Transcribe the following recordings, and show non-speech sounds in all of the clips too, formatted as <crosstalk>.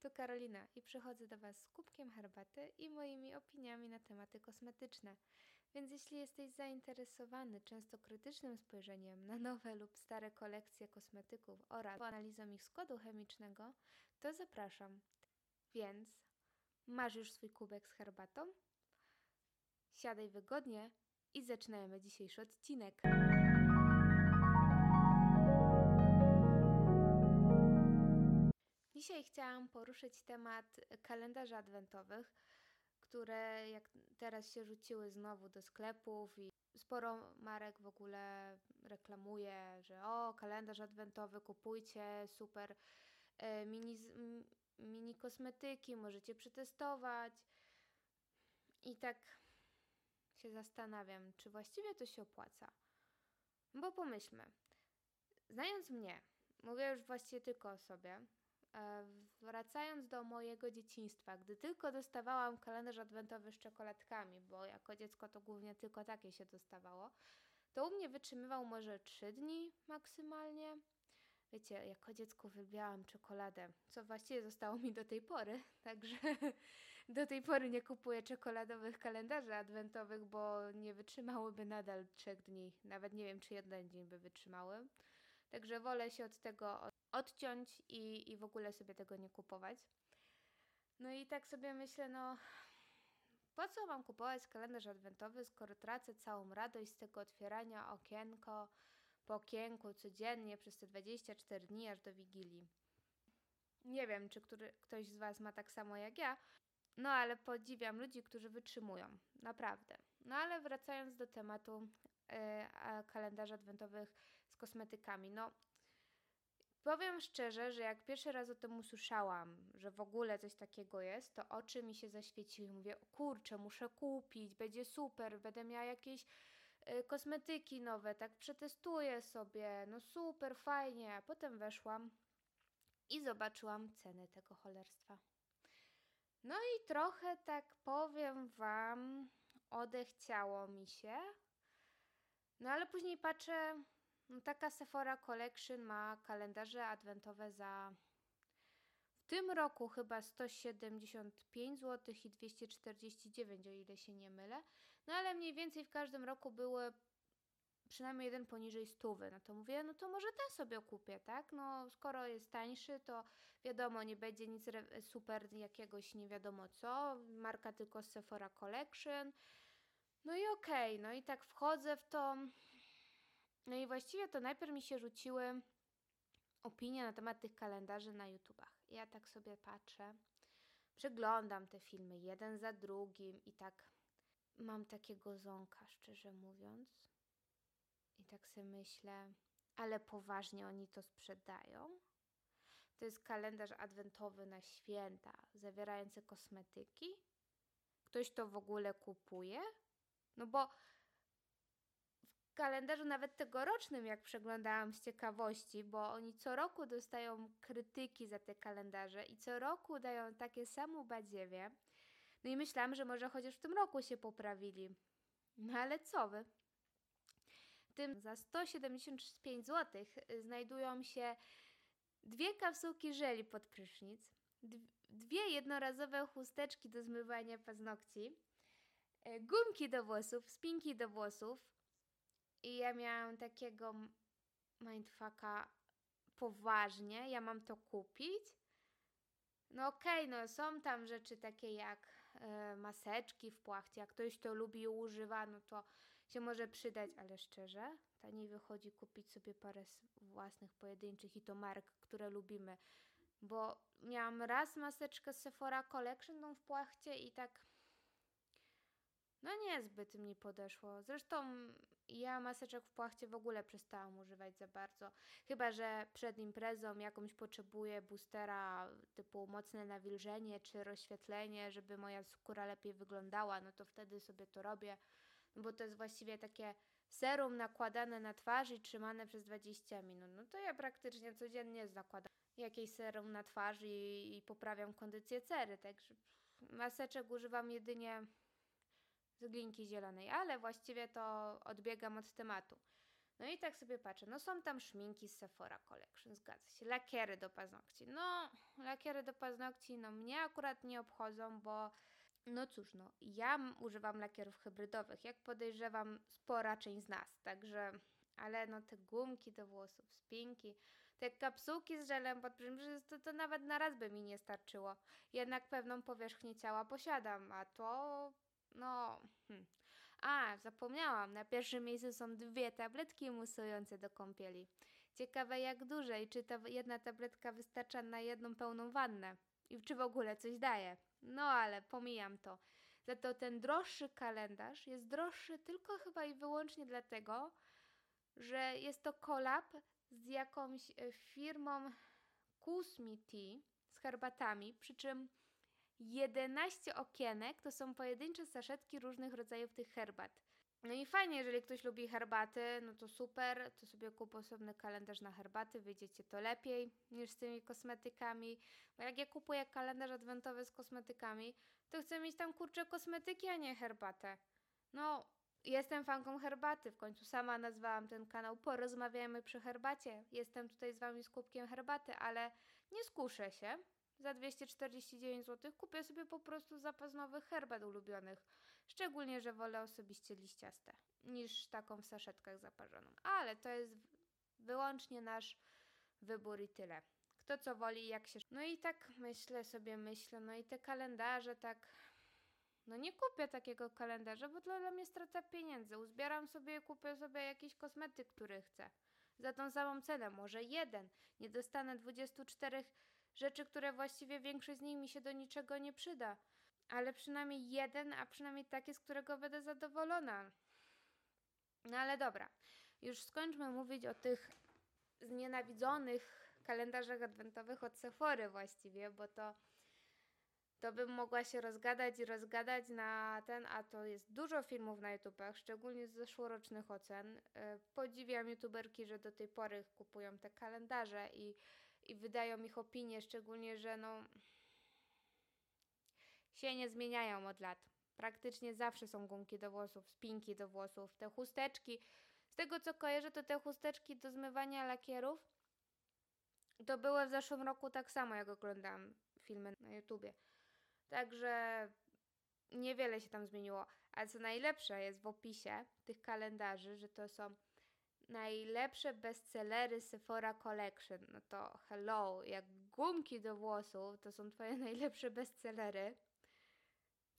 Tu Karolina i przychodzę do Was z kubkiem herbaty i moimi opiniami na tematy kosmetyczne. Więc jeśli jesteś zainteresowany często krytycznym spojrzeniem na nowe lub stare kolekcje kosmetyków oraz analizą ich składu chemicznego, to zapraszam. Więc masz już swój kubek z herbatą? Siadaj wygodnie i zaczynajmy dzisiejszy odcinek. Dzisiaj chciałam poruszyć temat kalendarzy adwentowych, które jak teraz się rzuciły znowu do sklepów i sporo marek w ogóle reklamuje, że o, kalendarz adwentowy kupujcie, super e, mini, mini kosmetyki, możecie przetestować. I tak się zastanawiam, czy właściwie to się opłaca. Bo pomyślmy, znając mnie, mówię już właściwie tylko o sobie, wracając do mojego dzieciństwa, gdy tylko dostawałam kalendarz adwentowy z czekoladkami, bo jako dziecko to głównie tylko takie się dostawało, to u mnie wytrzymywał może 3 dni maksymalnie. Wiecie, jako dziecko uwielbiałam czekoladę, co właściwie zostało mi do tej pory, <laughs> także do tej pory nie kupuję czekoladowych kalendarzy adwentowych, bo nie wytrzymałyby nadal 3 dni. Nawet nie wiem, czy jeden dzień by wytrzymały. Także wolę się od tego odciąć i, i w ogóle sobie tego nie kupować. No i tak sobie myślę, no po co mam kupować kalendarz adwentowy, skoro tracę całą radość z tego otwierania okienko po okienku codziennie przez te 24 dni aż do Wigilii. Nie wiem, czy który, ktoś z Was ma tak samo jak ja, no ale podziwiam ludzi, którzy wytrzymują, naprawdę. No ale wracając do tematu yy, kalendarzy adwentowych z kosmetykami, no Powiem szczerze, że jak pierwszy raz o tym usłyszałam, że w ogóle coś takiego jest, to oczy mi się zaświeciły. Mówię, kurczę, muszę kupić, będzie super, będę miała jakieś y, kosmetyki nowe, tak przetestuję sobie, no super, fajnie. A potem weszłam i zobaczyłam cenę tego cholerstwa. No i trochę tak powiem Wam, odechciało mi się. No ale później patrzę, no, taka Sephora Collection ma kalendarze adwentowe za w tym roku chyba 175 zł i 249, o ile się nie mylę. No ale mniej więcej w każdym roku były przynajmniej jeden poniżej stówy. No to mówię, no to może ten sobie kupię, tak? No skoro jest tańszy, to wiadomo, nie będzie nic super jakiegoś nie wiadomo co. Marka tylko Sephora Collection. No i okej, okay, no i tak wchodzę w to no i właściwie to najpierw mi się rzuciły opinie na temat tych kalendarzy na YouTubach. Ja tak sobie patrzę, przeglądam te filmy jeden za drugim i tak mam takiego ząka, szczerze mówiąc. I tak sobie myślę, ale poważnie oni to sprzedają? To jest kalendarz adwentowy na święta, zawierający kosmetyki? Ktoś to w ogóle kupuje? No bo kalendarzu nawet tegorocznym, jak przeglądałam z ciekawości, bo oni co roku dostają krytyki za te kalendarze i co roku dają takie samo badziewie. No i myślałam, że może chociaż w tym roku się poprawili. No ale co wy? Tym za 175 zł znajdują się dwie kapsułki żeli pod prysznic, dwie jednorazowe chusteczki do zmywania paznokci, e, gumki do włosów, spinki do włosów, i ja miałam takiego mindfucka poważnie, ja mam to kupić. No okej, okay, no są tam rzeczy takie jak y, maseczki w płachcie, jak ktoś to lubi i używa, no to się może przydać, ale szczerze, taniej wychodzi kupić sobie parę własnych pojedynczych i to mark, które lubimy. Bo miałam raz maseczkę z Sephora Collection w płachcie i tak no niezbyt mi podeszło. Zresztą ja maseczek w płachcie w ogóle przestałam używać za bardzo. Chyba, że przed imprezą jakąś potrzebuję boostera typu mocne nawilżenie czy rozświetlenie, żeby moja skóra lepiej wyglądała, no to wtedy sobie to robię. No bo to jest właściwie takie serum nakładane na twarz i trzymane przez 20 minut. No to ja praktycznie codziennie zakładam jakieś serum na twarz i, i poprawiam kondycję cery, także maseczek używam jedynie z glinki zielonej, ale właściwie to odbiegam od tematu. No i tak sobie patrzę, no są tam szminki z Sephora Collection, zgadza się, lakiery do paznokci. No, lakiery do paznokci, no mnie akurat nie obchodzą, bo no cóż, no ja używam lakierów hybrydowych, jak podejrzewam spora część z nas, także, ale no te gumki do włosów, spinki, te kapsułki z żelem pod to, to nawet na raz by mi nie starczyło. Jednak pewną powierzchnię ciała posiadam, a to, no, hmm. A, zapomniałam, na pierwszym miejscu są dwie tabletki musujące do kąpieli. Ciekawe jak duże i czy ta jedna tabletka wystarcza na jedną pełną wannę i czy w ogóle coś daje. No ale pomijam to. Za to ten droższy kalendarz jest droższy tylko chyba i wyłącznie dlatego, że jest to kolab z jakąś e, firmą Kusmi Tea z herbatami, przy czym 11 okienek to są pojedyncze saszetki różnych rodzajów tych herbat. No i fajnie, jeżeli ktoś lubi herbaty, no to super, to sobie kup osobny kalendarz na herbaty, wyjdziecie to lepiej niż z tymi kosmetykami. Bo jak ja kupuję kalendarz adwentowy z kosmetykami, to chcę mieć tam kurcze kosmetyki, a nie herbatę. No, jestem fanką herbaty, w końcu sama nazwałam ten kanał Porozmawiajmy przy herbacie. Jestem tutaj z wami z kubkiem herbaty, ale nie skuszę się. Za 249 zł kupię sobie po prostu zapas nowych herbat ulubionych Szczególnie, że wolę osobiście liściaste niż taką w saszetkach zaparzoną. Ale to jest wyłącznie nasz wybór i tyle. Kto co woli, jak się. No i tak myślę sobie, myślę, no i te kalendarze tak. No nie kupię takiego kalendarza, bo to dla mnie strata pieniędzy. Uzbieram sobie, kupię sobie jakiś kosmetyk, który chcę. Za tą samą cenę, może jeden. Nie dostanę 24 rzeczy, które właściwie większość z nich mi się do niczego nie przyda ale przynajmniej jeden, a przynajmniej taki, z którego będę zadowolona. No ale dobra, już skończmy mówić o tych znienawidzonych kalendarzach adwentowych od Sephory właściwie, bo to to bym mogła się rozgadać i rozgadać na ten, a to jest dużo filmów na YouTubach, szczególnie z zeszłorocznych ocen. E, podziwiam YouTuberki, że do tej pory kupują te kalendarze i, i wydają ich opinie, szczególnie, że no się nie zmieniają od lat. Praktycznie zawsze są gumki do włosów, spinki do włosów, te chusteczki. Z tego co kojarzę, to te chusteczki do zmywania lakierów to były w zeszłym roku tak samo, jak oglądałam filmy na YouTubie. Także niewiele się tam zmieniło. Ale co najlepsze jest w opisie tych kalendarzy, że to są najlepsze bestsellery Sephora Collection. No to hello, jak gumki do włosów to są twoje <laughs> najlepsze bestsellery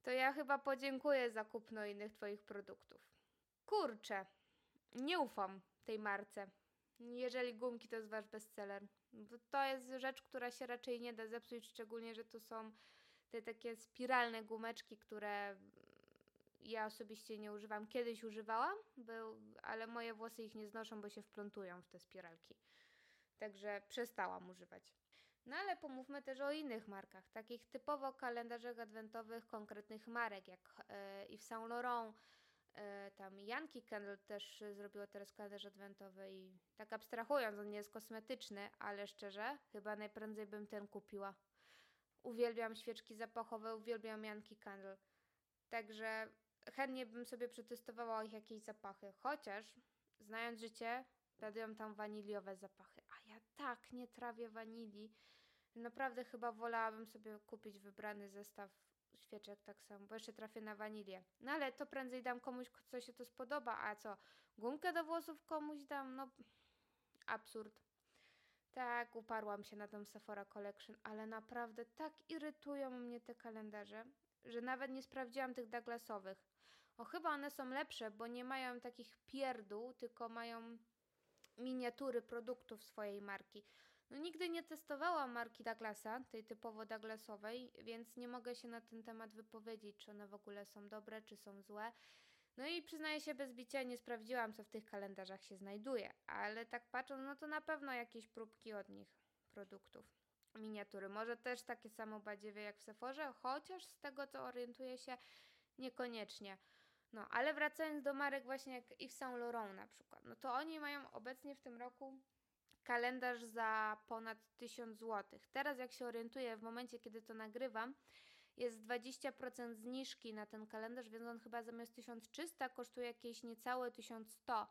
to ja chyba podziękuję za kupno innych Twoich produktów. Kurczę, nie ufam tej marce. Jeżeli gumki to jest Wasz bestseller. Bo to jest rzecz, która się raczej nie da zepsuć, szczególnie, że to są te takie spiralne gumeczki, które ja osobiście nie używam. Kiedyś używałam, był, ale moje włosy ich nie znoszą, bo się wplątują w te spiralki. Także przestałam używać. No ale pomówmy też o innych markach, takich typowo kalendarzach adwentowych konkretnych marek, jak e, Yves Saint Laurent, e, tam Yankee Candle też zrobiło teraz kalendarz adwentowy i tak abstrahując, on nie jest kosmetyczny, ale szczerze, chyba najprędzej bym ten kupiła. Uwielbiam świeczki zapachowe, uwielbiam Yankee Candle. Także chętnie bym sobie przetestowała ich jakieś zapachy, chociaż znając życie, będą tam waniliowe zapachy. A ja tak nie trawię wanilii. Naprawdę chyba wolałabym sobie kupić wybrany zestaw świeczek tak samo, bo jeszcze trafię na wanilię. No ale to prędzej dam komuś, co się to spodoba, a co? Gumkę do włosów komuś dam? No absurd. Tak, uparłam się na tą Sephora Collection, ale naprawdę tak irytują mnie te kalendarze, że nawet nie sprawdziłam tych Douglasowych. O, chyba one są lepsze, bo nie mają takich pierdół, tylko mają miniatury produktów swojej marki. No nigdy nie testowałam marki Douglasa, tej typowo Douglasowej, więc nie mogę się na ten temat wypowiedzieć, czy one w ogóle są dobre, czy są złe. No i przyznaję się bez bicia, nie sprawdziłam, co w tych kalendarzach się znajduje, ale tak patrząc, no to na pewno jakieś próbki od nich produktów. Miniatury. Może też takie samo badziewie jak w Sephorze, chociaż z tego co orientuję się, niekoniecznie. No, ale wracając do marek właśnie jak Yves Saint Laurent na przykład, no to oni mają obecnie w tym roku kalendarz za ponad 1000 zł. Teraz jak się orientuję, w momencie kiedy to nagrywam, jest 20% zniżki na ten kalendarz, więc on chyba zamiast 1300 kosztuje jakieś niecałe 1100.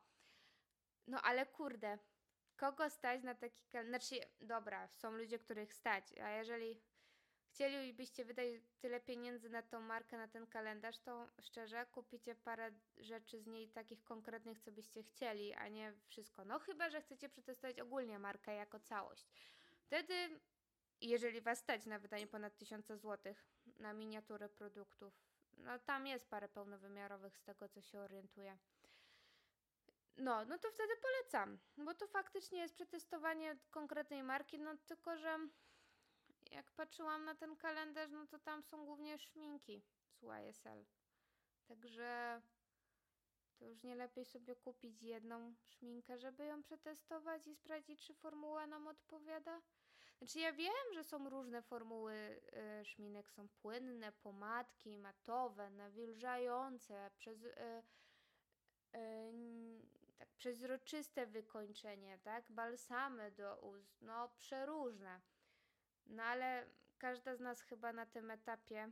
No ale kurde, kogo stać na taki kalendarz? Znaczy, dobra, są ludzie, których stać, a jeżeli chcielibyście wydać tyle pieniędzy na tą markę, na ten kalendarz, to szczerze kupicie parę rzeczy z niej takich konkretnych, co byście chcieli, a nie wszystko. No chyba, że chcecie przetestować ogólnie markę jako całość. Wtedy, jeżeli was stać na wydanie ponad 1000 zł na miniatury produktów, no tam jest parę pełnowymiarowych z tego, co się orientuję. No, no to wtedy polecam, bo to faktycznie jest przetestowanie konkretnej marki, no tylko, że jak patrzyłam na ten kalendarz, no to tam są głównie szminki z YSL. Także to już nie lepiej sobie kupić jedną szminkę, żeby ją przetestować i sprawdzić, czy formuła nam odpowiada? Znaczy ja wiem, że są różne formuły y, szminek, są płynne, pomadki, matowe, nawilżające, przez, y, y, tak przezroczyste wykończenie, tak, balsamy do ust, no przeróżne. No ale każda z nas chyba na tym etapie,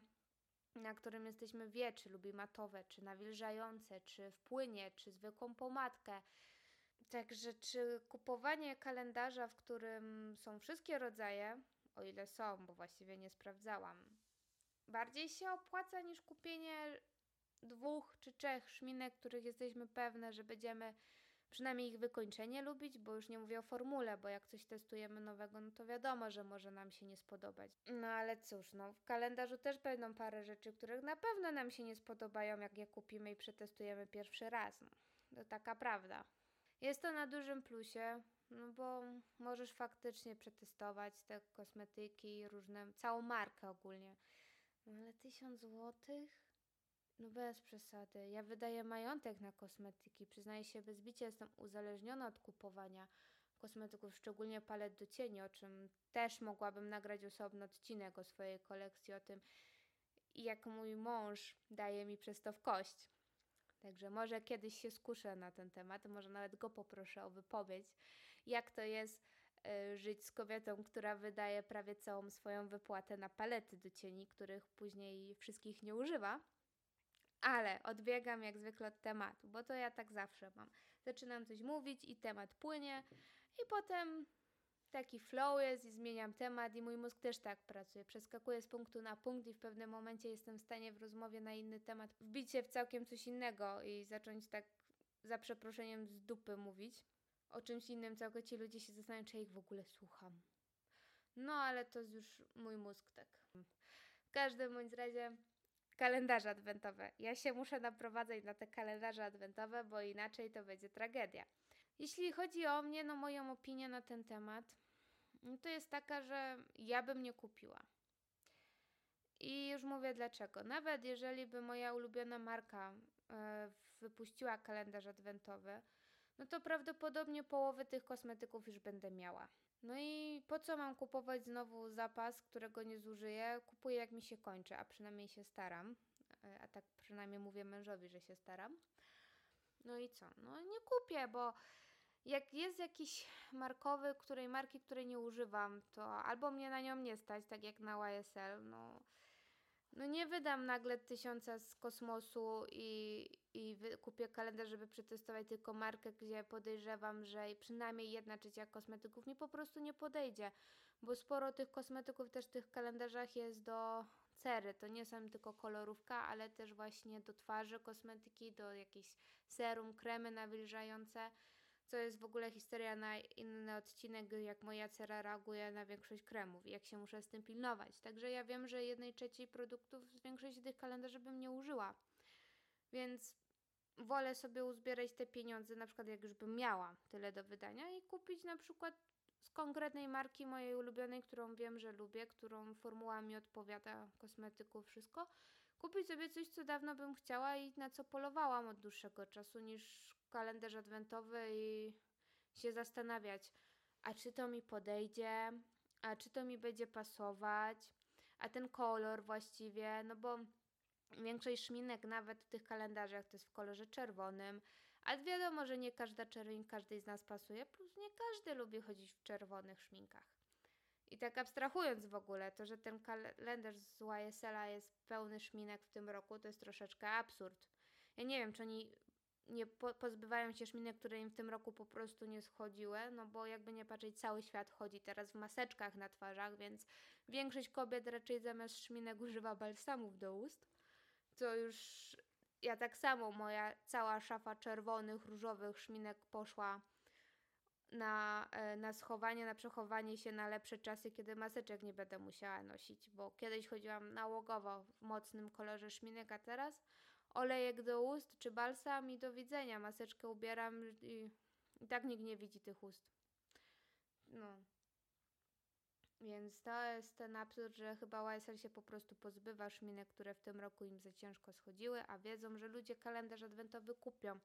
na którym jesteśmy, wie, czy lubi matowe, czy nawilżające, czy w płynie, czy zwykłą pomadkę. Także czy kupowanie kalendarza, w którym są wszystkie rodzaje, o ile są, bo właściwie nie sprawdzałam, bardziej się opłaca niż kupienie dwóch czy trzech szminek, których jesteśmy pewne, że będziemy przynajmniej ich wykończenie lubić, bo już nie mówię o formule, bo jak coś testujemy nowego, no to wiadomo, że może nam się nie spodobać. No ale cóż, no w kalendarzu też będą parę rzeczy, których na pewno nam się nie spodobają, jak je kupimy i przetestujemy pierwszy raz. No, to taka prawda. Jest to na dużym plusie, no bo możesz faktycznie przetestować te kosmetyki, różne, całą markę ogólnie. No ale tysiąc złotych? No bez przesady. Ja wydaję majątek na kosmetyki. Przyznaję się bez bicia, jestem uzależniona od kupowania kosmetyków, szczególnie palet do cieni, o czym też mogłabym nagrać osobny odcinek o swojej kolekcji, o tym, jak mój mąż daje mi przez to w kość. Także może kiedyś się skuszę na ten temat, może nawet go poproszę o wypowiedź, jak to jest y, żyć z kobietą, która wydaje prawie całą swoją wypłatę na palety do cieni, których później wszystkich nie używa. Ale odbiegam jak zwykle od tematu, bo to ja tak zawsze mam. Zaczynam coś mówić i temat płynie, i potem taki flow jest i zmieniam temat, i mój mózg też tak pracuje. Przeskakuję z punktu na punkt, i w pewnym momencie jestem w stanie w rozmowie na inny temat wbić się w całkiem coś innego i zacząć tak za przeproszeniem z dupy mówić o czymś innym, całkowicie ludzie się zastanawiają, czy ja ich w ogóle słucham. No, ale to już mój mózg tak. W każdym bądź razie kalendarze adwentowe. Ja się muszę naprowadzać na te kalendarze adwentowe, bo inaczej to będzie tragedia. Jeśli chodzi o mnie, no moją opinię na ten temat, no to jest taka, że ja bym nie kupiła. I już mówię dlaczego. Nawet jeżeli by moja ulubiona marka e, wypuściła kalendarz adwentowy, no to prawdopodobnie połowy tych kosmetyków już będę miała. No i po co mam kupować znowu zapas, którego nie zużyję? Kupuję jak mi się kończy, a przynajmniej się staram. E, a tak przynajmniej mówię mężowi, że się staram. No i co? No nie kupię, bo jak jest jakiś markowy, której marki, której nie używam, to albo mnie na nią nie stać, tak jak na YSL, no no nie wydam nagle tysiąca z kosmosu i, i kupię kalendarz, żeby przetestować tylko markę, gdzie podejrzewam, że przynajmniej jedna trzecia kosmetyków mi po prostu nie podejdzie, bo sporo tych kosmetyków też w tych kalendarzach jest do cery. To nie są tylko kolorówka, ale też właśnie do twarzy kosmetyki, do jakichś serum, kremy nawilżające co jest w ogóle historia na inny odcinek, jak moja cera reaguje na większość kremów i jak się muszę z tym pilnować. Także ja wiem, że jednej trzeciej produktów z większości tych kalendarzy bym nie użyła. Więc wolę sobie uzbierać te pieniądze, na przykład jak już bym miała tyle do wydania i kupić na przykład z konkretnej marki mojej ulubionej, którą wiem, że lubię, którą formuła mi odpowiada, kosmetyków, wszystko. Kupić sobie coś, co dawno bym chciała i na co polowałam od dłuższego czasu, niż kalendarz adwentowy i się zastanawiać, a czy to mi podejdzie, a czy to mi będzie pasować, a ten kolor właściwie, no bo większość szminek nawet w tych kalendarzach to jest w kolorze czerwonym, a wiadomo, że nie każda czerwień każdej z nas pasuje, plus nie każdy lubi chodzić w czerwonych szminkach. I tak abstrahując w ogóle, to, że ten kalendarz z YSL-a jest pełny szminek w tym roku, to jest troszeczkę absurd. Ja nie wiem, czy oni nie po, pozbywają się szminek, które im w tym roku po prostu nie schodziły, no bo jakby nie patrzeć, cały świat chodzi teraz w maseczkach na twarzach, więc większość kobiet raczej zamiast szminek używa balsamów do ust. To już ja tak samo, moja cała szafa czerwonych, różowych szminek poszła na, e, na schowanie, na przechowanie się na lepsze czasy, kiedy maseczek nie będę musiała nosić, bo kiedyś chodziłam nałogowo w mocnym kolorze szminek, a teraz olejek do ust czy balsam i do widzenia. Maseczkę ubieram i, i tak nikt nie widzi tych ust. No. Więc to jest ten absurd, że chyba YSL się po prostu pozbywa szminek, które w tym roku im za ciężko schodziły, a wiedzą, że ludzie kalendarz adwentowy kupią.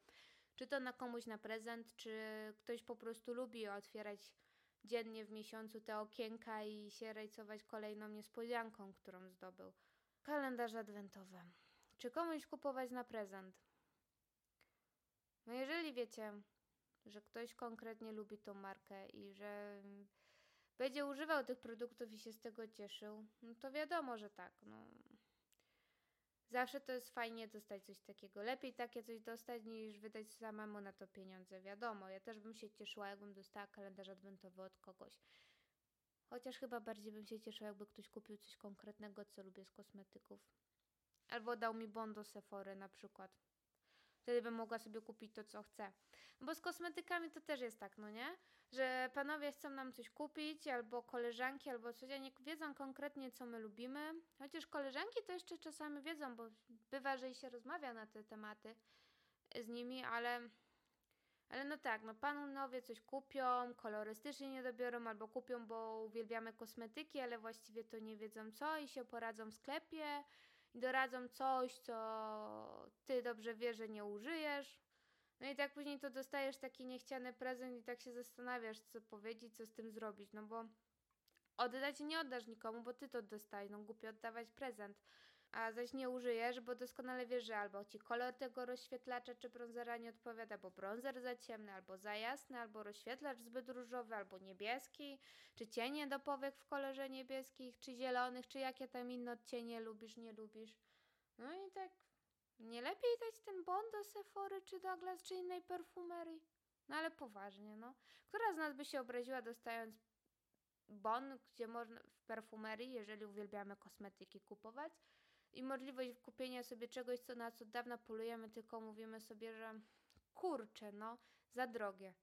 Czy to na komuś na prezent, czy ktoś po prostu lubi otwierać dziennie w miesiącu te okienka i się rejcować kolejną niespodzianką, którą zdobył. Kalendarz adwentowy. Czy komuś kupować na prezent? No jeżeli wiecie, że ktoś konkretnie lubi tą markę i że będzie używał tych produktów i się z tego cieszył, no to wiadomo, że tak. No. Zawsze to jest fajnie dostać coś takiego. Lepiej takie coś dostać niż wydać samemu na to pieniądze. Wiadomo, ja też bym się cieszyła, jakbym dostała kalendarz adwentowy od kogoś. Chociaż chyba bardziej bym się cieszyła, jakby ktoś kupił coś konkretnego, co lubię z kosmetyków. Albo dał mi bon do Sephory na przykład. Wtedy bym mogła sobie kupić to, co chcę. Bo z kosmetykami to też jest tak, no nie? Że panowie chcą nam coś kupić, albo koleżanki, albo coś, a nie wiedzą konkretnie, co my lubimy. Chociaż koleżanki to jeszcze czasami wiedzą, bo bywa, że i się rozmawia na te tematy z nimi, ale... Ale no tak, no panowie coś kupią, kolorystycznie nie dobiorą, albo kupią, bo uwielbiamy kosmetyki, ale właściwie to nie wiedzą co i się poradzą w sklepie i doradzą coś, co ty dobrze wiesz, że nie użyjesz. No i tak później to dostajesz taki niechciany prezent i tak się zastanawiasz, co powiedzieć, co z tym zrobić, no bo oddać nie oddasz nikomu, bo ty to dostajesz, no głupio oddawać prezent a zaś nie użyjesz, bo doskonale wiesz, że albo ci kolor tego rozświetlacza czy bronzera nie odpowiada, bo bronzer za ciemny, albo za jasny, albo rozświetlacz zbyt różowy, albo niebieski, czy cienie do powiek w kolorze niebieskich, czy zielonych, czy jakie tam inne odcienie lubisz, nie lubisz. No i tak, nie lepiej dać ten bon do Sephory, czy Douglas, czy innej perfumerii? No ale poważnie, no. Która z nas by się obraziła dostając bon, gdzie można w perfumerii, jeżeli uwielbiamy kosmetyki kupować, i możliwość kupienia sobie czegoś, co na co dawno polujemy, tylko mówimy sobie, że kurczę, no, za drogie.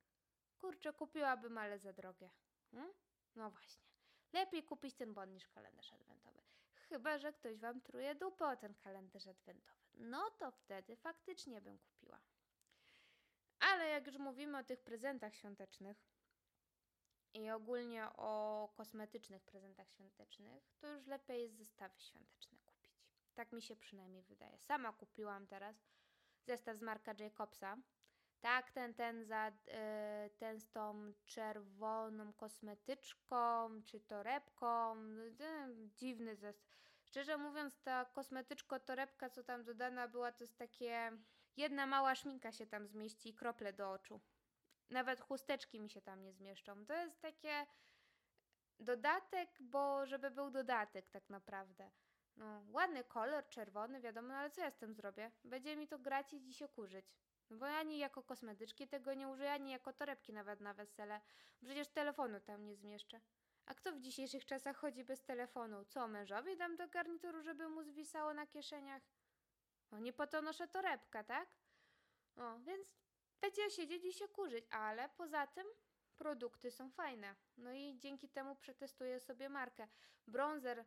Kurczę, kupiłabym, ale za drogie. Hmm? No właśnie. Lepiej kupić ten bon niż kalendarz adwentowy. Chyba, że ktoś Wam truje dupę o ten kalendarz adwentowy. No to wtedy faktycznie bym kupiła. Ale jak już mówimy o tych prezentach świątecznych i ogólnie o kosmetycznych prezentach świątecznych, to już lepiej jest zestawy świąteczne tak mi się przynajmniej wydaje. Sama kupiłam teraz zestaw z Marka Jacobsa. Tak, ten, ten, za, yy, ten z tą czerwoną kosmetyczką, czy torebką. Yy, dziwny zestaw. Szczerze mówiąc, ta kosmetyczko-torebka, co tam dodana była, to jest takie... Jedna mała szminka się tam zmieści i krople do oczu. Nawet chusteczki mi się tam nie zmieszczą. To jest takie dodatek, bo żeby był dodatek tak naprawdę. No, ładny kolor, czerwony, wiadomo, no ale co ja z tym zrobię? Będzie mi to gracić i się kurzyć. No bo ani jako kosmetyczki tego nie użyję, ani jako torebki nawet na wesele. Przecież telefonu tam nie zmieszczę. A kto w dzisiejszych czasach chodzi bez telefonu? Co, mężowi dam do garnituru, żeby mu zwisało na kieszeniach? No nie po to noszę torebka, tak? O, więc będzie siedzieć i się kurzyć, ale poza tym produkty są fajne. No i dzięki temu przetestuję sobie markę. Bronzer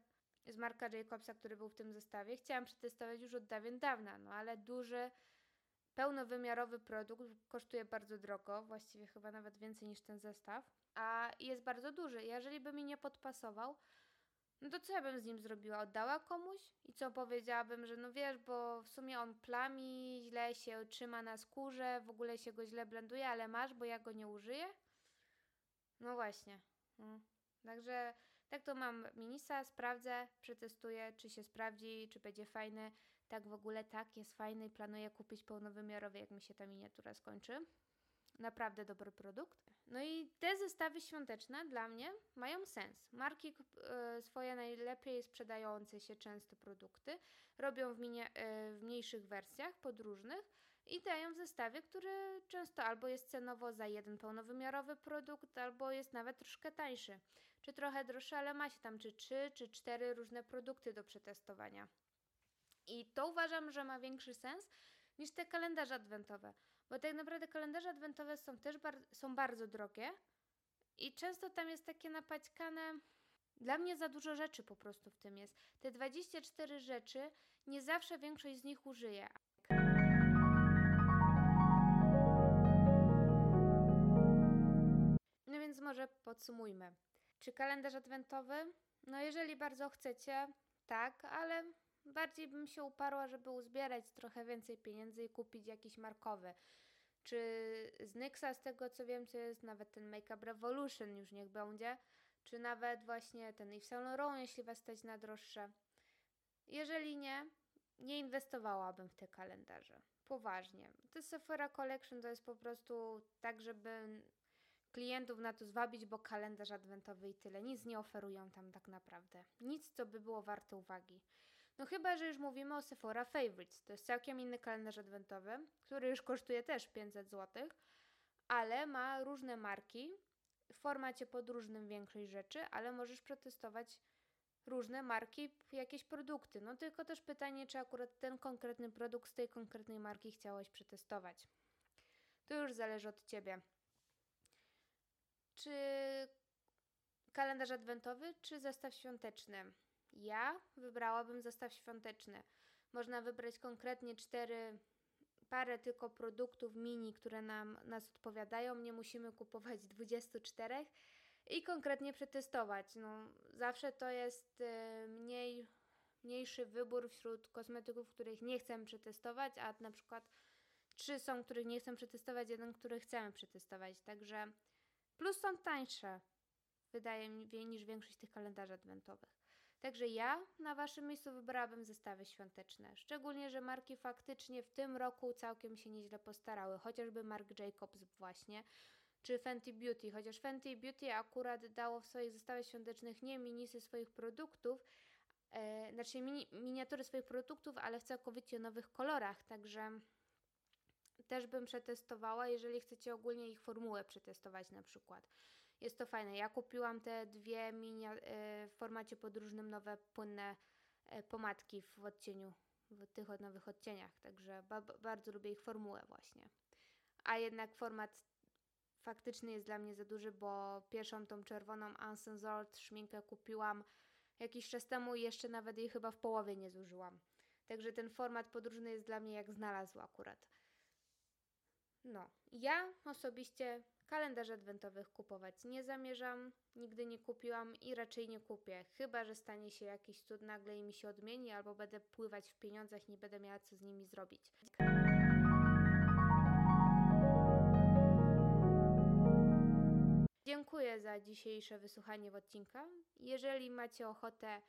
z Marka Jacobsa, który był w tym zestawie. Chciałam przetestować już od dawien dawna, no ale duży, pełnowymiarowy produkt kosztuje bardzo drogo, właściwie chyba nawet więcej niż ten zestaw, a jest bardzo duży. Jeżeli by mi nie podpasował, no to co ja bym z nim zrobiła? Oddała komuś? I co powiedziałabym, że no wiesz, bo w sumie on plami, źle się trzyma na skórze, w ogóle się go źle blenduje, ale masz, bo ja go nie użyję? No właśnie. No. Także tak to mam minisa, sprawdzę, przetestuję, czy się sprawdzi, czy będzie fajny. Tak w ogóle tak, jest fajny i planuję kupić pełnowymiarowy, jak mi się ta miniatura skończy. Naprawdę dobry produkt. No i te zestawy świąteczne dla mnie mają sens. Marki y, swoje najlepiej sprzedające się często produkty robią w, y, w mniejszych wersjach, podróżnych i dają w zestawie, który często albo jest cenowo za jeden pełnowymiarowy produkt, albo jest nawet troszkę tańszy, czy trochę droższy, ale ma się tam czy trzy, czy cztery różne produkty do przetestowania. I to uważam, że ma większy sens niż te kalendarze adwentowe, bo tak naprawdę kalendarze adwentowe są też bar są bardzo drogie i często tam jest takie napaćkane. Dla mnie za dużo rzeczy po prostu w tym jest. Te 24 rzeczy, nie zawsze większość z nich użyję. Może podsumujmy. Czy kalendarz adwentowy? No jeżeli bardzo chcecie, tak, ale bardziej bym się uparła, żeby uzbierać trochę więcej pieniędzy i kupić jakiś markowy. Czy z Nyxa, z tego co wiem, to jest nawet ten Makeup Revolution już niech będzie, czy nawet właśnie ten Yves Saint Laurent, jeśli was stać na droższe. Jeżeli nie, nie inwestowałabym w te kalendarze. Poważnie. To Sephora Collection to jest po prostu tak, żeby klientów na to zwabić, bo kalendarz adwentowy i tyle. Nic nie oferują tam tak naprawdę. Nic, co by było warte uwagi. No chyba, że już mówimy o Sephora Favorites. To jest całkiem inny kalendarz adwentowy, który już kosztuje też 500 zł, ale ma różne marki w formacie podróżnym większość rzeczy, ale możesz przetestować różne marki, jakieś produkty. No tylko też pytanie, czy akurat ten konkretny produkt z tej konkretnej marki chciałeś przetestować. To już zależy od Ciebie. Czy kalendarz adwentowy, czy zestaw świąteczny? Ja wybrałabym zestaw świąteczny. Można wybrać konkretnie cztery, parę tylko produktów mini, które nam, nas odpowiadają. Nie musimy kupować <laughs> 24 i konkretnie przetestować. No, zawsze to jest y, mniej, mniejszy wybór wśród kosmetyków, których nie chcemy przetestować, a na przykład trzy są, których nie chcemy przetestować, jeden, który chcemy przetestować. Także plus są tańsze, wydaje mi się, niż większość tych kalendarzy adwentowych. Także ja na Waszym miejscu wybrałabym zestawy świąteczne. Szczególnie, że marki faktycznie w tym roku całkiem się nieźle postarały. Chociażby Marc Jacobs właśnie, czy Fenty Beauty. Chociaż Fenty Beauty akurat dało w swoich zestawach świątecznych nie minisy swoich produktów, e, znaczy mini, miniatury swoich produktów, ale w całkowicie nowych kolorach. Także też bym przetestowała, jeżeli chcecie ogólnie ich formułę przetestować na przykład. Jest to fajne. Ja kupiłam te dwie mini, e, w formacie podróżnym nowe płynne e, pomadki w odcieniu, w tych nowych odcieniach, także ba bardzo lubię ich formułę właśnie. A jednak format faktyczny jest dla mnie za duży, bo pierwszą tą czerwoną Uncensored szminkę kupiłam jakiś czas temu i jeszcze nawet jej chyba w połowie nie zużyłam. Także ten format podróżny jest dla mnie jak znalazł akurat. No, ja osobiście kalendarzy adwentowych kupować nie zamierzam, nigdy nie kupiłam i raczej nie kupię. Chyba, że stanie się jakiś cud nagle i mi się odmieni, albo będę pływać w pieniądzach, nie będę miała co z nimi zrobić. Dziękuję za dzisiejsze wysłuchanie odcinka. Jeżeli macie ochotę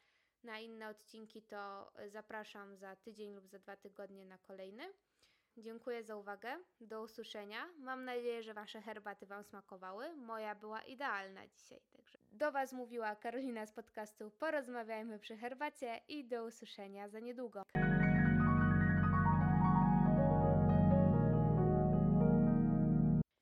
na inne odcinki, to zapraszam za tydzień lub za dwa tygodnie na kolejny. Dziękuję za uwagę. Do usłyszenia. Mam nadzieję, że Wasze herbaty Wam smakowały. Moja była idealna dzisiaj. Także do Was mówiła Karolina z podcastu Porozmawiajmy przy herbacie i do usłyszenia za niedługo.